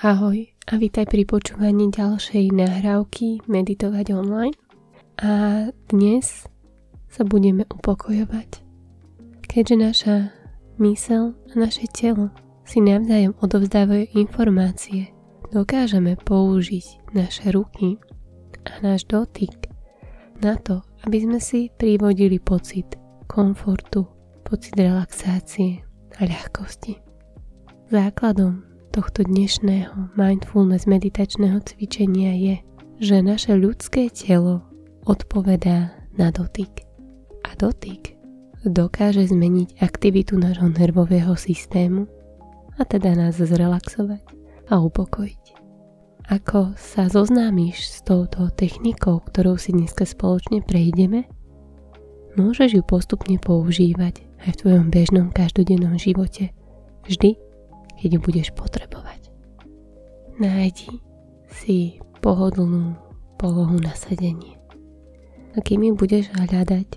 Ahoj a vítaj pri počúvaní ďalšej nahrávky Meditovať online. A dnes sa budeme upokojovať. Keďže naša mysel a naše telo si navzájom odovzdávajú informácie, dokážeme použiť naše ruky a náš dotyk na to, aby sme si privodili pocit komfortu, pocit relaxácie a ľahkosti. Základom tohto dnešného mindfulness meditačného cvičenia je, že naše ľudské telo odpovedá na dotyk. A dotyk dokáže zmeniť aktivitu nášho nervového systému a teda nás zrelaxovať a upokojiť. Ako sa zoznámiš s touto technikou, ktorou si dneska spoločne prejdeme, môžeš ju postupne používať aj v tvojom bežnom každodennom živote. Vždy, keď ju budeš potrebovať. Nájdi si pohodlnú polohu na sedenie. A kým ju budeš hľadať,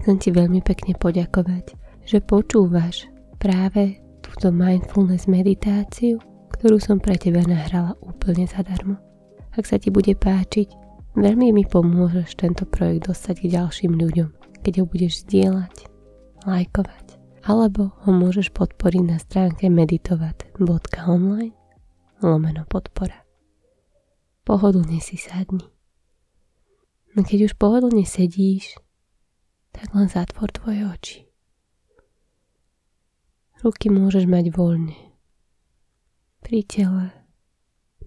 chcem ti veľmi pekne poďakovať, že počúvaš práve túto mindfulness meditáciu, ktorú som pre teba nahrala úplne zadarmo. Ak sa ti bude páčiť, veľmi mi pomôžeš tento projekt dostať k ďalším ľuďom, keď ho budeš zdieľať, lajkovať alebo ho môžeš podporiť na stránke meditovať.online lomeno podpora. Pohodlne si sadni. No keď už pohodlne sedíš, tak len zatvor tvoje oči. Ruky môžeš mať voľne. Pri tele,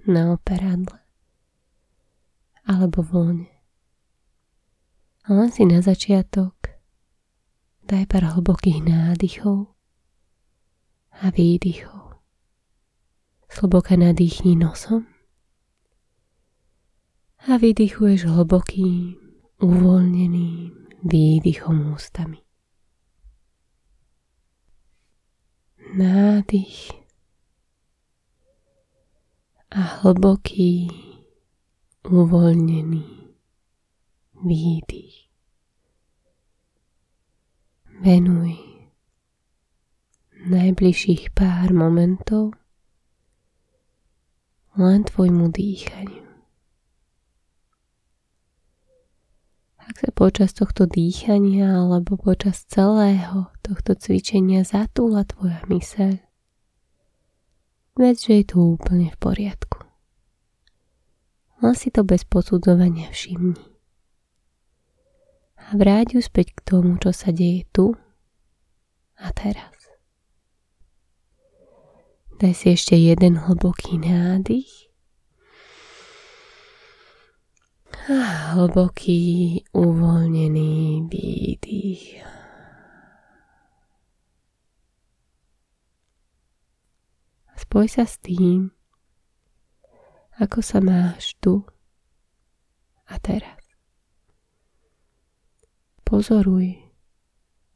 na operadle alebo voľne. A len si na začiatok Daj pár hlbokých nádychov a výdychov. Sloboka nadýchni nosom a vydychuješ hlbokým, uvoľneným výdychom ústami. Nádych a hlboký, uvoľnený výdych. Venuj najbližších pár momentov len tvojmu dýchaniu. Ak sa počas tohto dýchania alebo počas celého tohto cvičenia zatúla tvoja myseľ, veď, že je to úplne v poriadku. Len si to bez posudzovania všimni a vráť ju späť k tomu, čo sa deje tu a teraz. Daj si ešte jeden hlboký nádych. A hlboký, uvoľnený výdych. Spoj sa s tým, ako sa máš tu a teraz. Pozoruj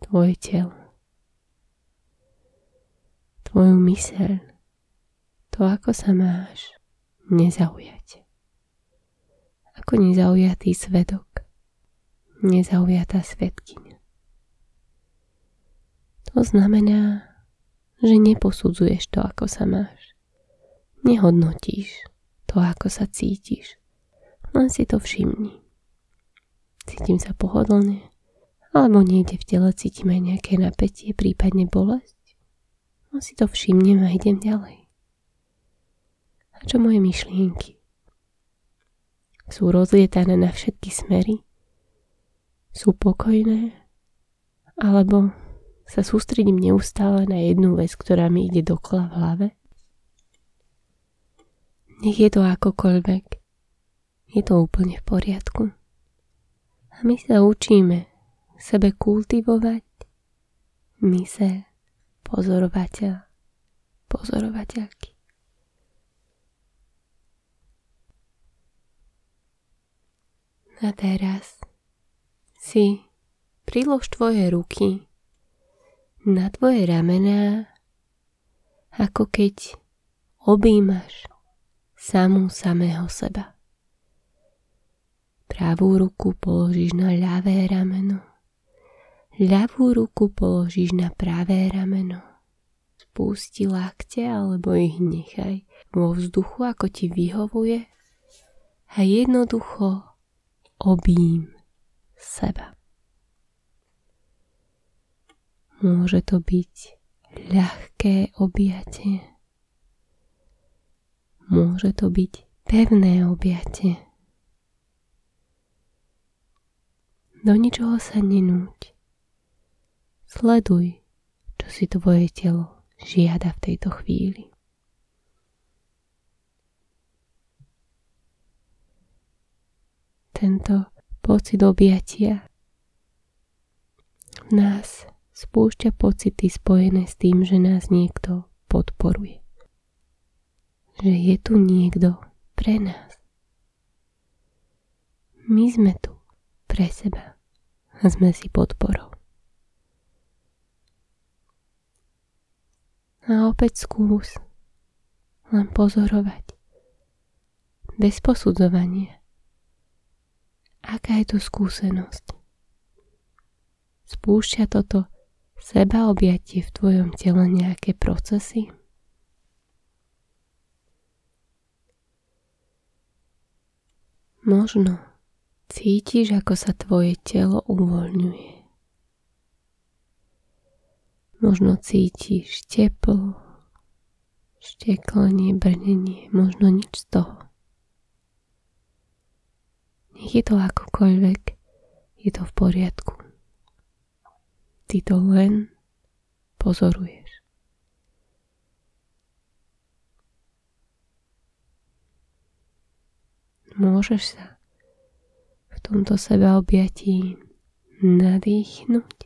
tvoje telo, tvoju myseľ, to ako sa máš nezaujať. Ako nezaujatý svedok, nezaujatá svetkyňa. To znamená, že neposudzuješ to, ako sa máš. Nehodnotíš to, ako sa cítiš. Len si to všimni. Cítim sa pohodlne, alebo niekde v tele cítim aj nejaké napätie, prípadne bolesť. No si to všimnem a idem ďalej. A čo moje myšlienky? Sú rozlietané na všetky smery? Sú pokojné? Alebo sa sústredím neustále na jednu vec, ktorá mi ide dokola v hlave? Nech je to akokoľvek. Je to úplne v poriadku. A my sa učíme sebe kultivovať myseľ pozorovateľ, pozorovateľky. A teraz si prilož tvoje ruky na tvoje ramená, ako keď objímaš samú samého seba. Pravú ruku položíš na ľavé rameno Ľavú ruku položíš na pravé rameno. Spusti lakte alebo ich nechaj vo vzduchu, ako ti vyhovuje a jednoducho obím seba. Môže to byť ľahké objatie. Môže to byť pevné objatie. Do ničoho sa nenúť. Sleduj, čo si tvoje telo žiada v tejto chvíli. Tento pocit objatia v nás spúšťa pocity spojené s tým, že nás niekto podporuje. Že je tu niekto pre nás. My sme tu pre seba a sme si podporou. A opäť skús len pozorovať bez posudzovania. Aká je to skúsenosť? Spúšťa toto seba objatie v tvojom tele nejaké procesy? Možno cítiš, ako sa tvoje telo uvoľňuje. Možno cítiš teplo, šteklenie, brnenie, možno nič z toho. Nech je to akokoľvek, je to v poriadku. Ty to len pozoruješ. Môžeš sa v tomto sebaobjatí nadýchnuť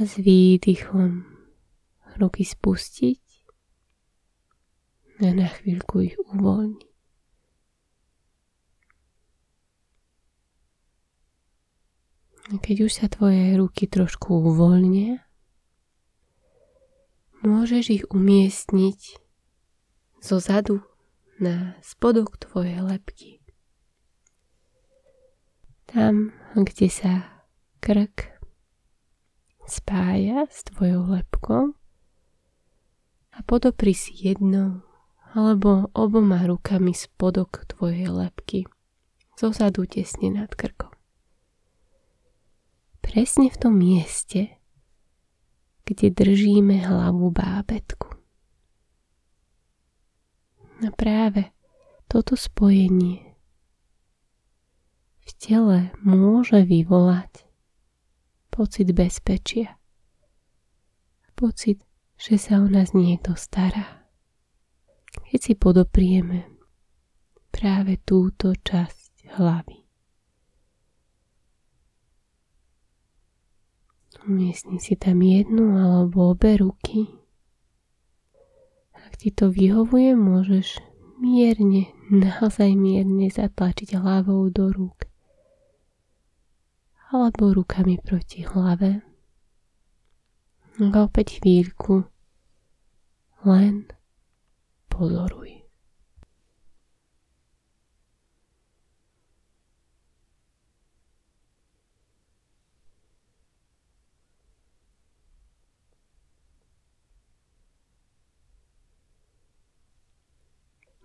a s výdychom ruky spustiť a na chvíľku ich uvoľniť. Keď už sa tvoje ruky trošku uvoľnia, môžeš ich umiestniť zo zadu na spodok tvojej lepky. Tam, kde sa krk spája s tvojou lepkou a podopri si jednou alebo oboma rukami spodok tvojej lepky zozadu tesne nad krkom presne v tom mieste, kde držíme hlavu bábetku. A práve toto spojenie v tele môže vyvolať pocit bezpečia. Pocit, že sa o nás niekto stará. Keď si podoprieme práve túto časť hlavy. Umiestni si tam jednu alebo obe ruky. Ak ti to vyhovuje, môžeš mierne, naozaj mierne zatlačiť hlavou do rúk. Alebo rukami proti hlave. A opäť chvíľku len pozoruj.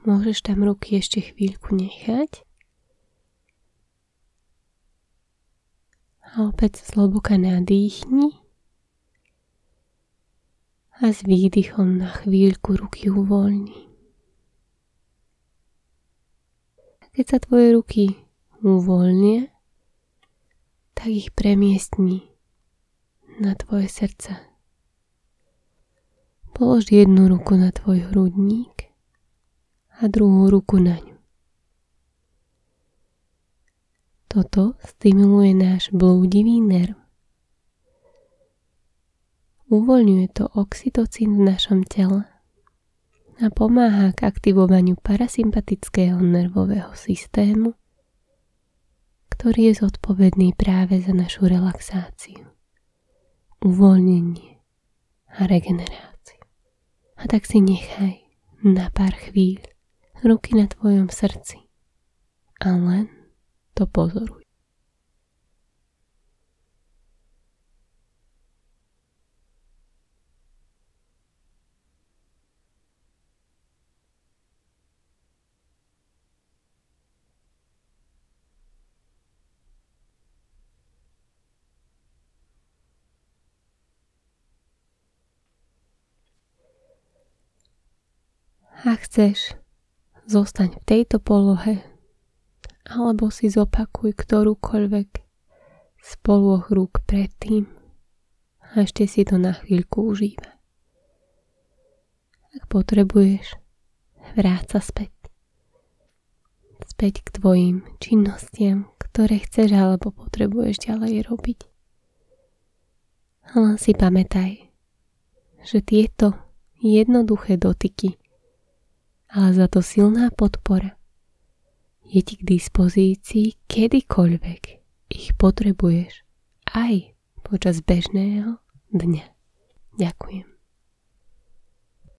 Môžeš tam ruky ešte chvíľku nechať. A opäť zloboka nadýchni. A s výdychom na chvíľku ruky uvoľni. Keď sa tvoje ruky uvoľnia, tak ich premiestni na tvoje srdce. Polož jednu ruku na tvoj hrudník a druhú ruku na ňu. Toto stimuluje náš blúdivý nerv. Uvoľňuje to oxytocín v našom tele a pomáha k aktivovaniu parasympatického nervového systému, ktorý je zodpovedný práve za našu relaxáciu, uvoľnenie a regeneráciu. A tak si nechaj na pár chvíľ ruky na tvojom srdci a len to pozoruj. Ak chceš, zostaň v tejto polohe alebo si zopakuj ktorúkoľvek z poloh rúk predtým a ešte si to na chvíľku užíva. Ak potrebuješ, vráť sa späť. Späť k tvojim činnostiam, ktoré chceš alebo potrebuješ ďalej robiť. Len si pamätaj, že tieto jednoduché dotyky, ale za to silná podpora je ti k dispozícii kedykoľvek ich potrebuješ aj počas bežného dňa. Ďakujem.